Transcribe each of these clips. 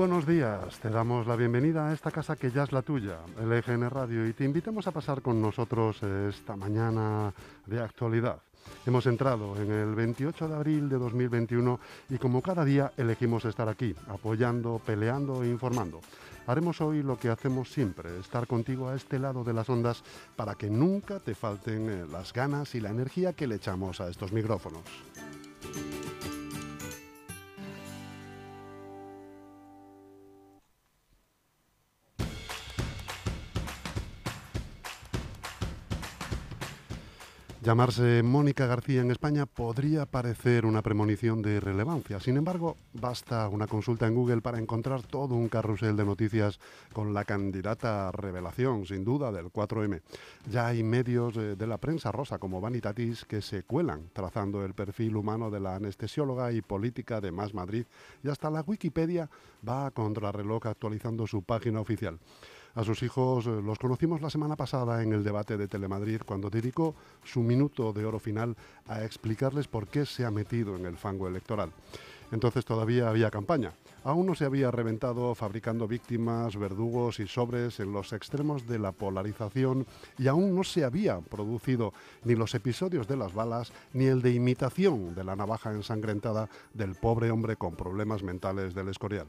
buenos días, te damos la bienvenida a esta casa que ya es la tuya, el EGN Radio, y te invitamos a pasar con nosotros esta mañana de actualidad. Hemos entrado en el 28 de abril de 2021 y como cada día elegimos estar aquí, apoyando, peleando e informando. Haremos hoy lo que hacemos siempre, estar contigo a este lado de las ondas para que nunca te falten eh, las ganas y la energía que le echamos a estos micrófonos. Llamarse Mónica García en España podría parecer una premonición de relevancia. Sin embargo, basta una consulta en Google para encontrar todo un carrusel de noticias con la candidata revelación, sin duda, del 4M. Ya hay medios eh, de la prensa rosa como Vanitatis que se cuelan trazando el perfil humano de la anestesióloga y política de Más Madrid y hasta la Wikipedia va a contrarreloj actualizando su página oficial. A sus hijos eh, los conocimos la semana pasada en el debate de Telemadrid cuando dedicó su minuto de oro final a explicarles por qué se ha metido en el fango electoral. Entonces todavía había campaña. Aún no se había reventado fabricando víctimas, verdugos y sobres en los extremos de la polarización y aún no se había producido ni los episodios de las balas ni el de imitación de la navaja ensangrentada del pobre hombre con problemas mentales del Escorial.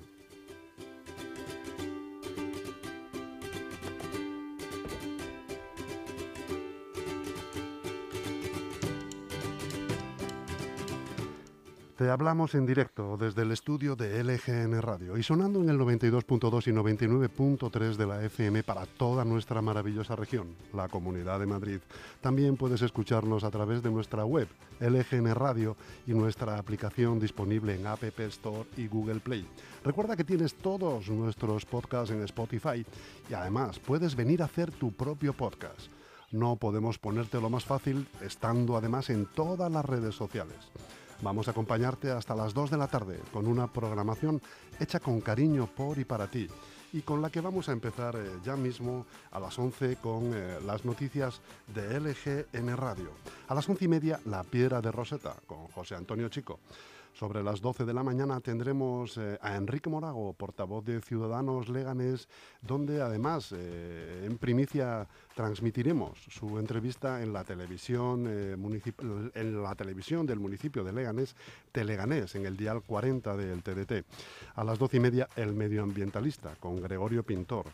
Te hablamos en directo desde el estudio de LGN Radio y sonando en el 92.2 y 99.3 de la FM para toda nuestra maravillosa región, la Comunidad de Madrid. También puedes escucharnos a través de nuestra web, LGN Radio, y nuestra aplicación disponible en App Store y Google Play. Recuerda que tienes todos nuestros podcasts en Spotify y además puedes venir a hacer tu propio podcast. No podemos ponértelo más fácil estando además en todas las redes sociales. Vamos a acompañarte hasta las 2 de la tarde con una programación hecha con cariño por y para ti y con la que vamos a empezar eh, ya mismo a las 11 con eh, las noticias de LGN Radio. A las 11 y media, La Piedra de Roseta con José Antonio Chico. Sobre las 12 de la mañana tendremos eh, a Enrique Morago, portavoz de Ciudadanos Leganés, donde además eh, en primicia transmitiremos su entrevista en la televisión eh, en la televisión del municipio de Leganés, Teleganés, en el dial 40 del TDT. A las 12 y media, el medioambientalista con Gregorio Pintor.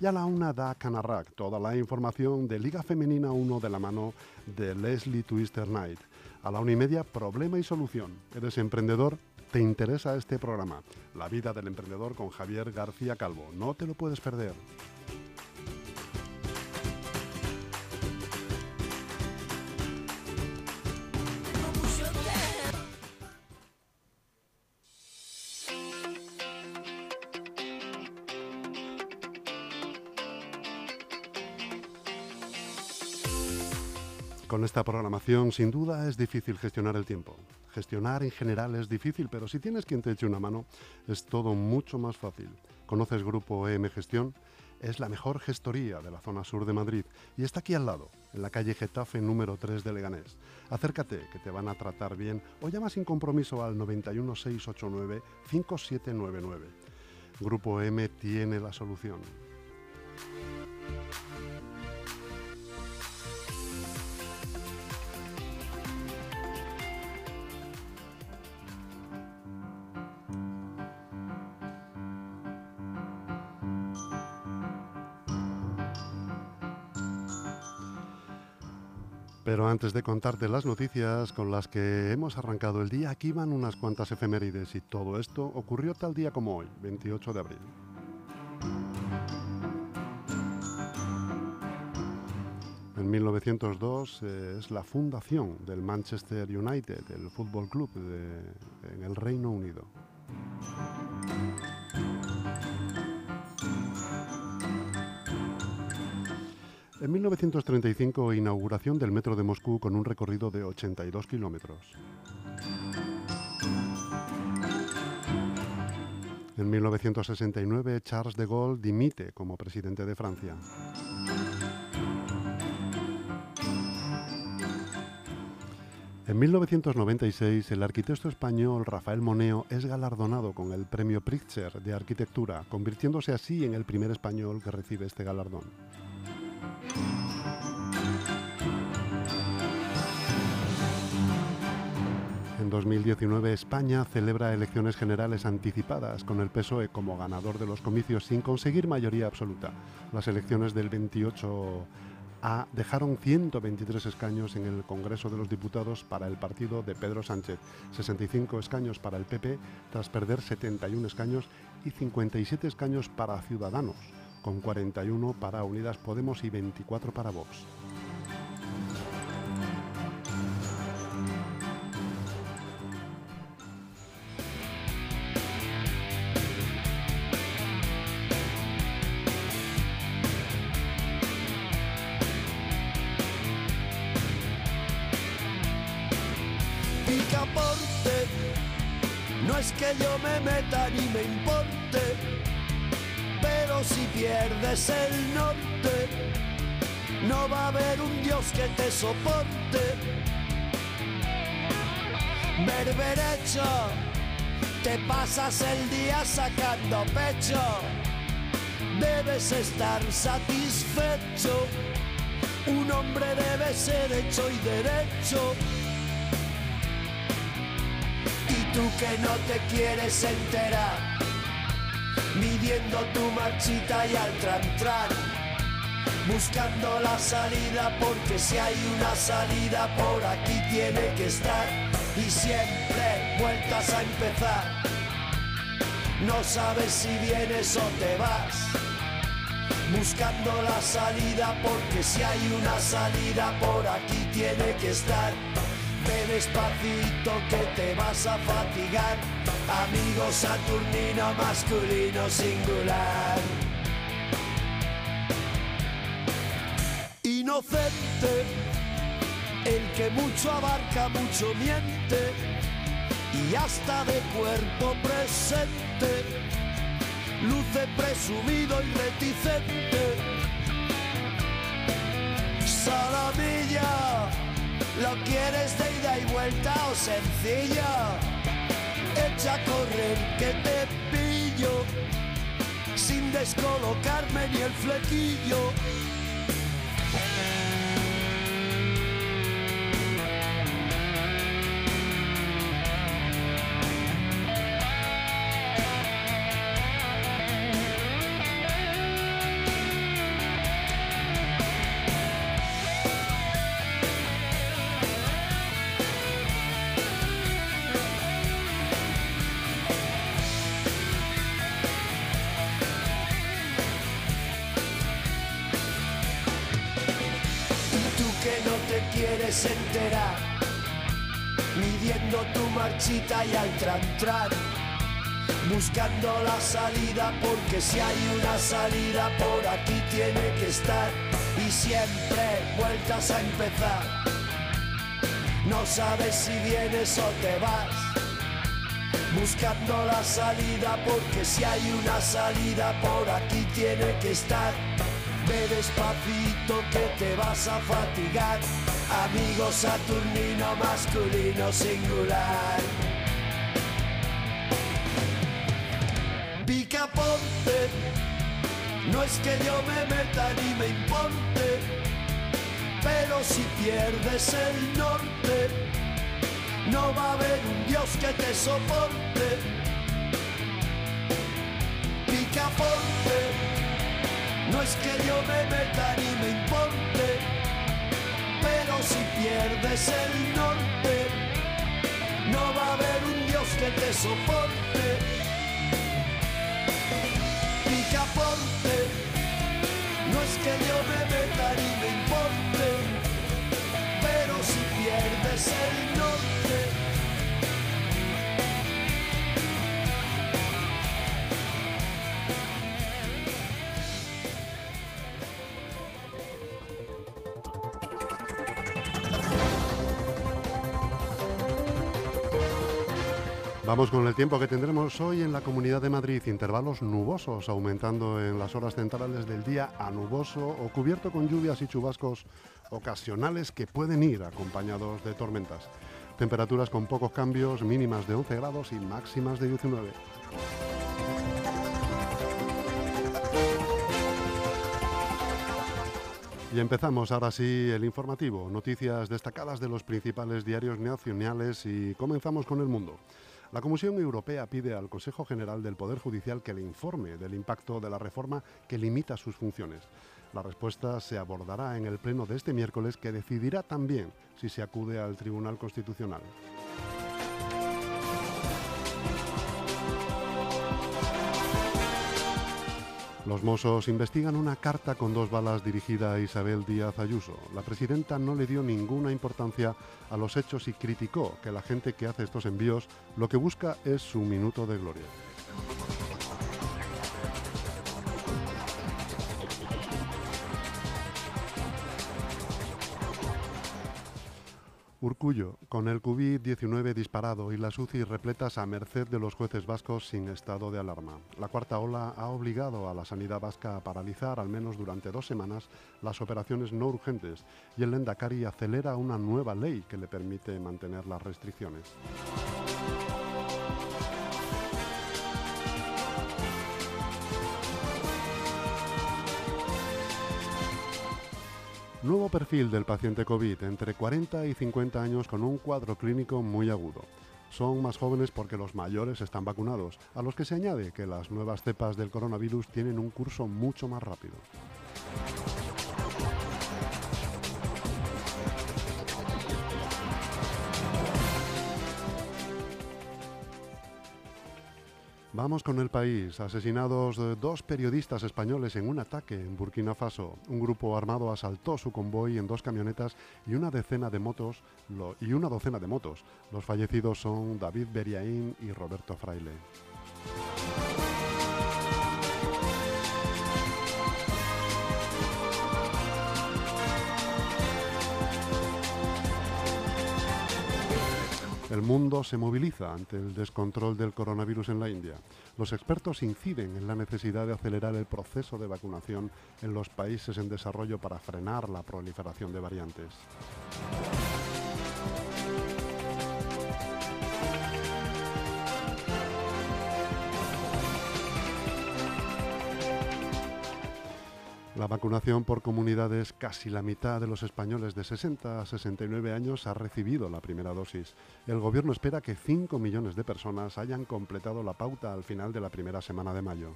Y a la una da Canarrac, toda la información de Liga Femenina 1 de la mano de Leslie Twister Knight. A la una y media, problema y solución. ¿Eres emprendedor? ¿Te interesa este programa? La vida del emprendedor con Javier García Calvo. No te lo puedes perder. Esta programación, sin duda, es difícil gestionar el tiempo. Gestionar en general es difícil, pero si tienes quien te eche una mano, es todo mucho más fácil. ¿Conoces Grupo EM Gestión? Es la mejor gestoría de la zona sur de Madrid y está aquí al lado, en la calle Getafe número 3 de Leganés. Acércate, que te van a tratar bien, o llama sin compromiso al 91689 5799. Grupo M tiene la solución. Pero antes de contarte las noticias con las que hemos arrancado el día, aquí van unas cuantas efemérides y todo esto ocurrió tal día como hoy, 28 de abril. En 1902 eh, es la fundación del Manchester United, el fútbol club en el Reino Unido. En 1935, inauguración del metro de Moscú con un recorrido de 82 kilómetros. En 1969, Charles de Gaulle dimite como presidente de Francia. En 1996, el arquitecto español Rafael Moneo es galardonado con el premio Pritzker de arquitectura, convirtiéndose así en el primer español que recibe este galardón. En 2019 España celebra elecciones generales anticipadas con el PSOE como ganador de los comicios sin conseguir mayoría absoluta. Las elecciones del 28 a dejaron 123 escaños en el Congreso de los Diputados para el partido de Pedro Sánchez, 65 escaños para el PP tras perder 71 escaños y 57 escaños para Ciudadanos, con 41 para Unidas Podemos y 24 para Vox. Me meta ni me importe, pero si pierdes el norte, no va a haber un Dios que te soporte. Berberecho, te pasas el día sacando pecho, debes estar satisfecho. Un hombre debe ser hecho y derecho tú que no te quieres enterar, midiendo tu marchita y al tran buscando la salida porque si hay una salida por aquí tiene que estar. Y siempre vueltas a empezar. No sabes si vienes o te vas, buscando la salida porque si hay una salida por aquí tiene que estar Despacito que te vas a fatigar. Amigo saturnino masculino singular. Inocente, el que mucho abarca, mucho miente. Y hasta de cuerpo presente, luce presumido y reticente. Salamilla ¿Lo quieres de ida y vuelta o sencillo? Echa a correr que te pillo sin descolocarme ni el flequillo. Enterar, midiendo tu marchita y al tran buscando la salida porque si hay una salida por aquí tiene que estar y siempre vueltas a empezar. No sabes si vienes o te vas, buscando la salida porque si hay una salida por aquí tiene que estar. Ve despacito que te vas a fatigar amigo saturnino masculino singular. Picaponte, no es que yo me meta ni me importe, pero si pierdes el norte, no va a haber un Dios que te soporte. Picaponte, no es que me meta ni me importe pero si pierdes el norte, no va a haber un Dios que te soporte. Picaponte, no es que yo me meta ni me importe, pero si pierdes el norte, Vamos con el tiempo que tendremos hoy en la Comunidad de Madrid. Intervalos nubosos, aumentando en las horas centrales del día a nuboso o cubierto con lluvias y chubascos ocasionales que pueden ir acompañados de tormentas. Temperaturas con pocos cambios, mínimas de 11 grados y máximas de 19. Y empezamos ahora sí el informativo, noticias destacadas de los principales diarios nacionales y comenzamos con el mundo. La Comisión Europea pide al Consejo General del Poder Judicial que le informe del impacto de la reforma que limita sus funciones. La respuesta se abordará en el pleno de este miércoles que decidirá también si se acude al Tribunal Constitucional. Los Mossos investigan una carta con dos balas dirigida a Isabel Díaz Ayuso. La presidenta no le dio ninguna importancia a los hechos y criticó que la gente que hace estos envíos lo que busca es su minuto de gloria. Urcullo, con el COVID-19 disparado y las UCI repletas a merced de los jueces vascos sin estado de alarma. La cuarta ola ha obligado a la sanidad vasca a paralizar al menos durante dos semanas las operaciones no urgentes y el Lendakari acelera una nueva ley que le permite mantener las restricciones. Nuevo perfil del paciente COVID, entre 40 y 50 años con un cuadro clínico muy agudo. Son más jóvenes porque los mayores están vacunados, a los que se añade que las nuevas cepas del coronavirus tienen un curso mucho más rápido. Vamos con el país. Asesinados dos periodistas españoles en un ataque en Burkina Faso. Un grupo armado asaltó su convoy en dos camionetas y una decena de motos y una docena de motos. Los fallecidos son David Beriaín y Roberto Fraile. El mundo se moviliza ante el descontrol del coronavirus en la India. Los expertos inciden en la necesidad de acelerar el proceso de vacunación en los países en desarrollo para frenar la proliferación de variantes. La vacunación por comunidades, casi la mitad de los españoles de 60 a 69 años ha recibido la primera dosis. El gobierno espera que 5 millones de personas hayan completado la pauta al final de la primera semana de mayo.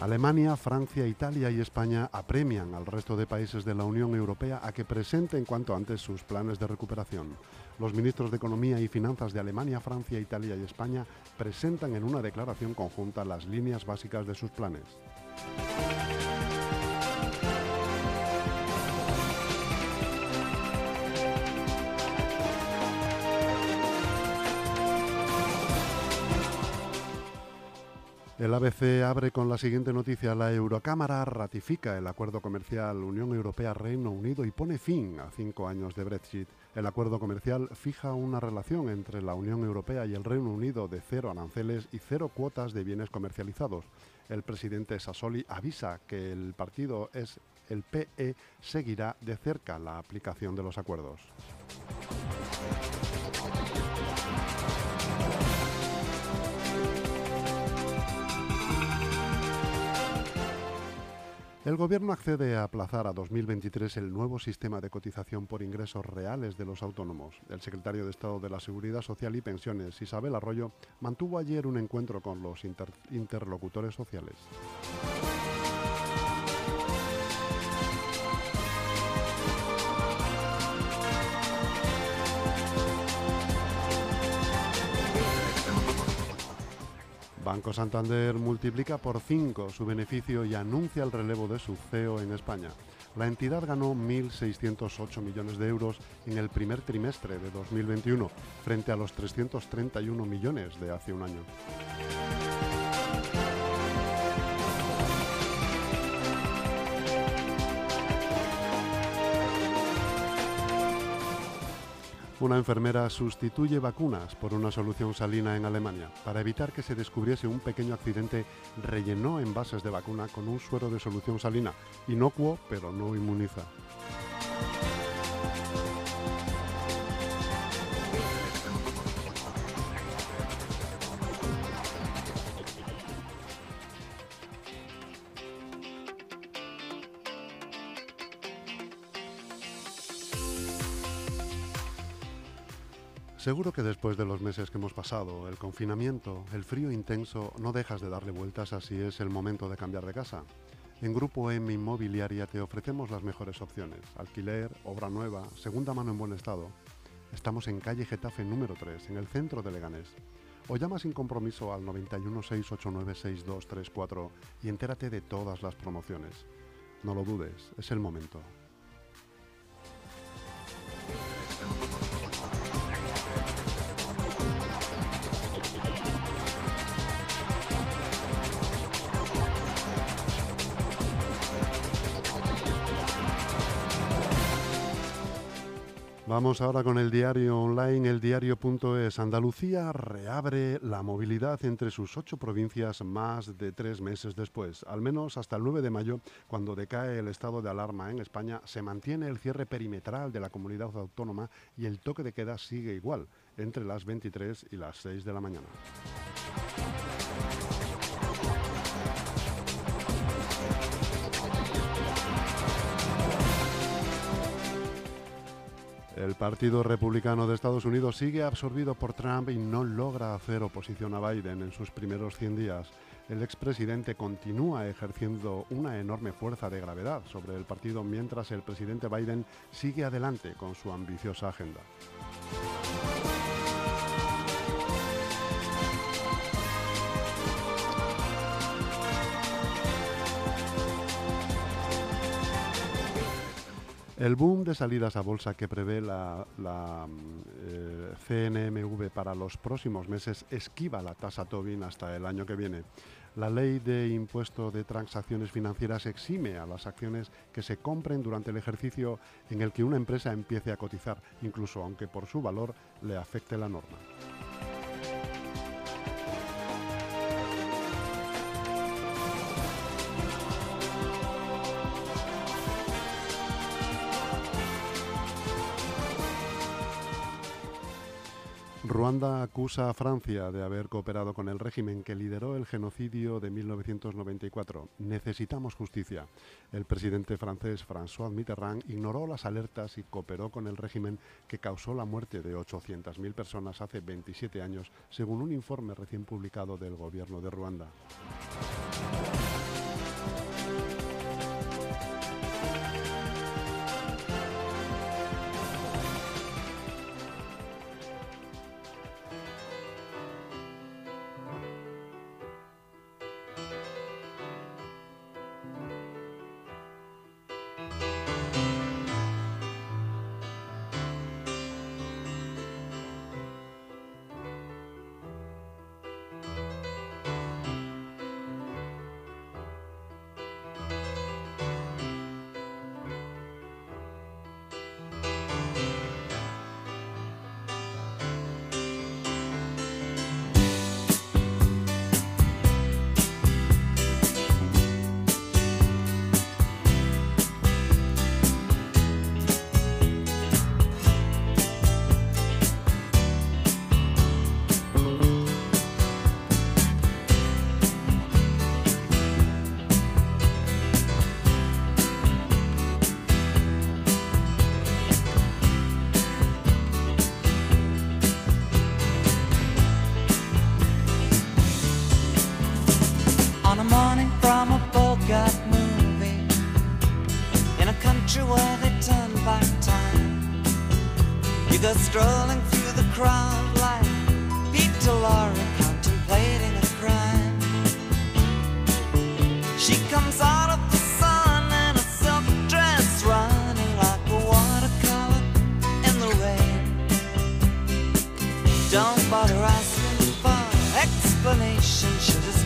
Alemania, Francia, Italia y España apremian al resto de países de la Unión Europea a que presenten cuanto antes sus planes de recuperación. Los ministros de Economía y Finanzas de Alemania, Francia, Italia y España presentan en una declaración conjunta las líneas básicas de sus planes. El ABC abre con la siguiente noticia. La Eurocámara ratifica el acuerdo comercial Unión Europea-Reino Unido y pone fin a cinco años de Brexit. El acuerdo comercial fija una relación entre la Unión Europea y el Reino Unido de cero aranceles y cero cuotas de bienes comercializados. El presidente Sassoli avisa que el partido es el PE seguirá de cerca la aplicación de los acuerdos. El Gobierno accede a aplazar a 2023 el nuevo sistema de cotización por ingresos reales de los autónomos. El secretario de Estado de la Seguridad Social y Pensiones, Isabel Arroyo, mantuvo ayer un encuentro con los interlocutores sociales. Banco Santander multiplica por 5 su beneficio y anuncia el relevo de su CEO en España. La entidad ganó 1.608 millones de euros en el primer trimestre de 2021, frente a los 331 millones de hace un año. Una enfermera sustituye vacunas por una solución salina en Alemania. Para evitar que se descubriese un pequeño accidente, rellenó envases de vacuna con un suero de solución salina, inocuo pero no inmuniza. Seguro que después de los meses que hemos pasado, el confinamiento, el frío intenso, no dejas de darle vueltas así es el momento de cambiar de casa. En Grupo M Inmobiliaria te ofrecemos las mejores opciones. Alquiler, obra nueva, segunda mano en buen estado. Estamos en calle Getafe número 3, en el centro de Leganés. O llama sin compromiso al 916896234 y entérate de todas las promociones. No lo dudes, es el momento. Vamos ahora con el diario online, el diario.es. Andalucía reabre la movilidad entre sus ocho provincias más de tres meses después. Al menos hasta el 9 de mayo, cuando decae el estado de alarma en España, se mantiene el cierre perimetral de la comunidad autónoma y el toque de queda sigue igual, entre las 23 y las 6 de la mañana. El Partido Republicano de Estados Unidos sigue absorbido por Trump y no logra hacer oposición a Biden en sus primeros 100 días. El expresidente continúa ejerciendo una enorme fuerza de gravedad sobre el partido mientras el presidente Biden sigue adelante con su ambiciosa agenda. El boom de salidas a bolsa que prevé la, eh, CNMV para los próximos meses esquiva la tasa Tobin hasta el año que viene. La ley de impuesto de transacciones financieras exime a las acciones que se compren durante el ejercicio en el que una empresa empiece a cotizar, incluso aunque por su valor le afecte la norma. Ruanda acusa a Francia de haber cooperado con el régimen que lideró el genocidio de 1994. Necesitamos justicia. El presidente francés François Mitterrand ignoró las alertas y cooperó con el régimen que causó la muerte de 800.000 personas hace 27 años, según un informe recién publicado del gobierno de Ruanda.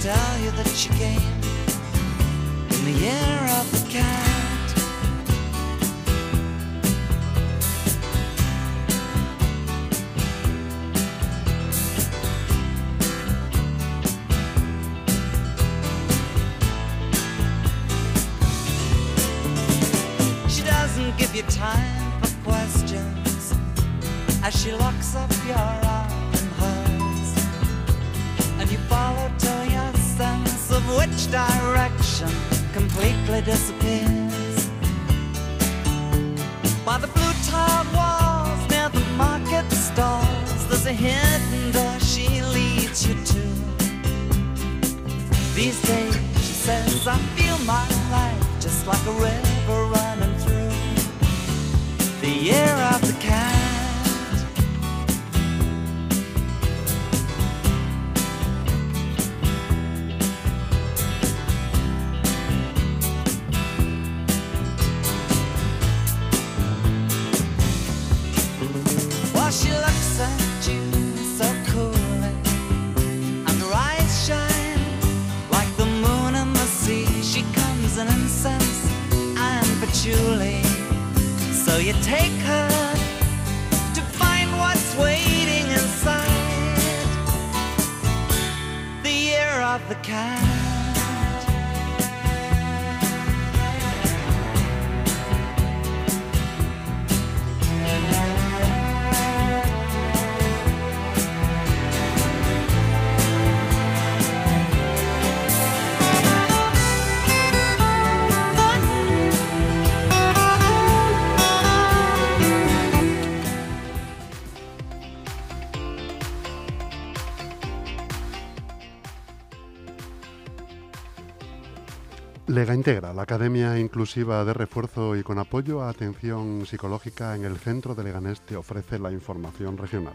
Tell you that she came in the year of the cat. A hidden door she leads you to. These days, she says, I feel my life just like a river running through the year of of the cat. Lega Integra, la Academia Inclusiva de Refuerzo y con apoyo a atención psicológica en el centro de Leganés te ofrece la información regional.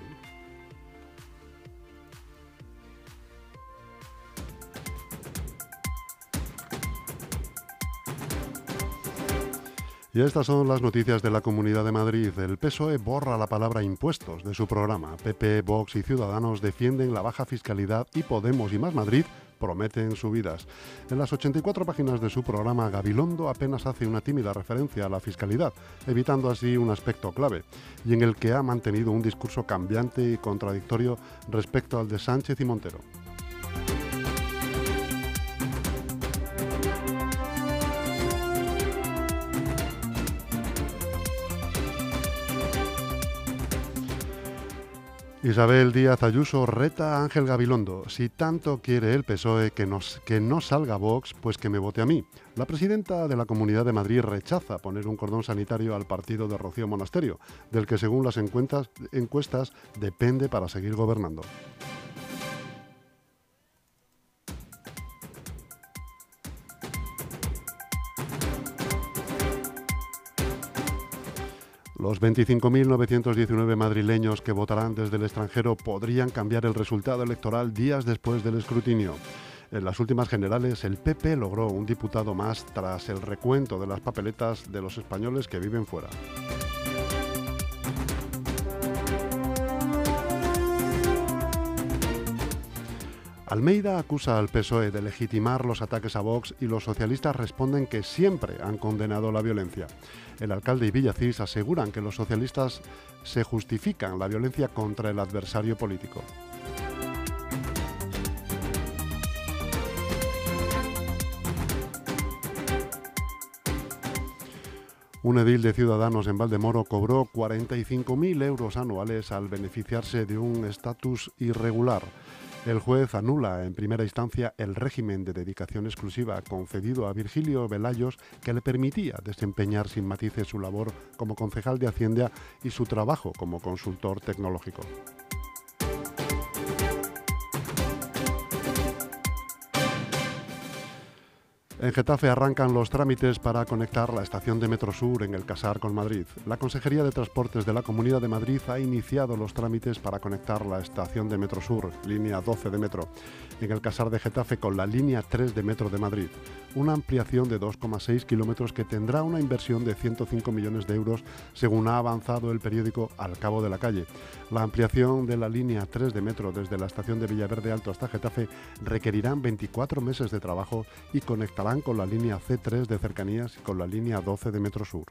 Y estas son las noticias de la Comunidad de Madrid. El PSOE borra la palabra impuestos de su programa. PP, Vox y Ciudadanos defienden la baja fiscalidad y Podemos y Más Madrid prometen subidas. En las 84 páginas de su programa, Gabilondo apenas hace una tímida referencia a la fiscalidad, evitando así un aspecto clave, y en el que ha mantenido un discurso cambiante y contradictorio respecto al de Sánchez y Montero. Isabel Díaz Ayuso reta a Ángel Gabilondo. Si tanto quiere el PSOE que, nos, que no salga Vox, pues que me vote a mí. La presidenta de la Comunidad de Madrid rechaza poner un cordón sanitario al partido de Rocío Monasterio, del que según las encuestas, encuestas depende para seguir gobernando. Los 25.919 madrileños que votarán desde el extranjero podrían cambiar el resultado electoral días después del escrutinio. En las últimas generales, el PP logró un diputado más tras el recuento de las papeletas de los españoles que viven fuera. Almeida acusa al PSOE de legitimar los ataques a Vox y los socialistas responden que siempre han condenado la violencia. El alcalde y Villacís aseguran que los socialistas se justifican la violencia contra el adversario político. Un edil de Ciudadanos en Valdemoro cobró 45.000 euros anuales al beneficiarse de un estatus irregular. El juez anula en primera instancia el régimen de dedicación exclusiva concedido a Virgilio Velayos que le permitía desempeñar sin matices su labor como concejal de Hacienda y su trabajo como consultor tecnológico. En Getafe arrancan los trámites para conectar la estación de Metro Sur en el Casar con Madrid. La Consejería de Transportes de la Comunidad de Madrid ha iniciado los trámites para conectar la estación de Metro Sur, línea 12 de Metro, en el Casar de Getafe con la línea 3 de Metro de Madrid. Una ampliación de 2,6 kilómetros que tendrá una inversión de 105 millones de euros, según ha avanzado el periódico Al Cabo de la Calle. La ampliación de la línea 3 de Metro desde la estación de Villaverde Alto hasta Getafe requerirán 24 meses de trabajo y conectará con la línea C3 de cercanías y con la línea 12 de Metro Sur.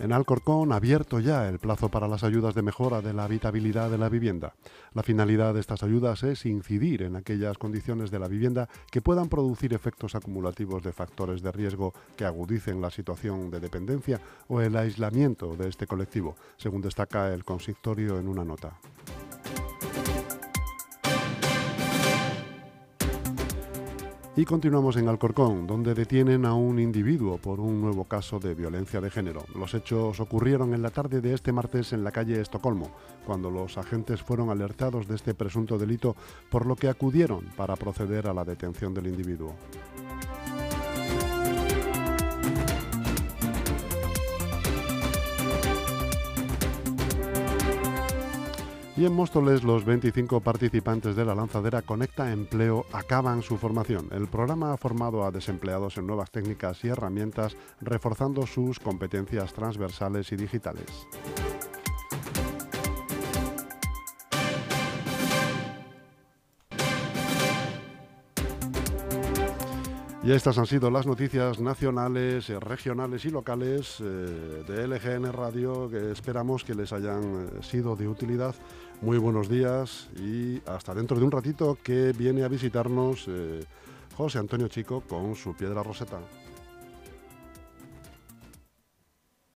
En Alcorcón, abierto ya el plazo para las ayudas de mejora de la habitabilidad de la vivienda. La finalidad de estas ayudas es incidir en aquellas condiciones de la vivienda que puedan producir efectos acumulativos de factores de riesgo que agudicen la situación de dependencia o el aislamiento de este colectivo, según destaca el consistorio en una nota. Y continuamos en Alcorcón, donde detienen a un individuo por un nuevo caso de violencia de género. Los hechos ocurrieron en la tarde de este martes en la calle Estocolmo, cuando los agentes fueron alertados de este presunto delito, por lo que acudieron para proceder a la detención del individuo. Y en Móstoles, los 25 participantes de la lanzadera Conecta Empleo acaban su formación. El programa ha formado a desempleados en nuevas técnicas y herramientas, reforzando sus competencias transversales y digitales. Y estas han sido las noticias nacionales, eh, regionales y locales eh, de LGN Radio que esperamos que les hayan eh, sido de utilidad. Muy buenos días y hasta dentro de un ratito que viene a visitarnos José Antonio Chico con su piedra roseta.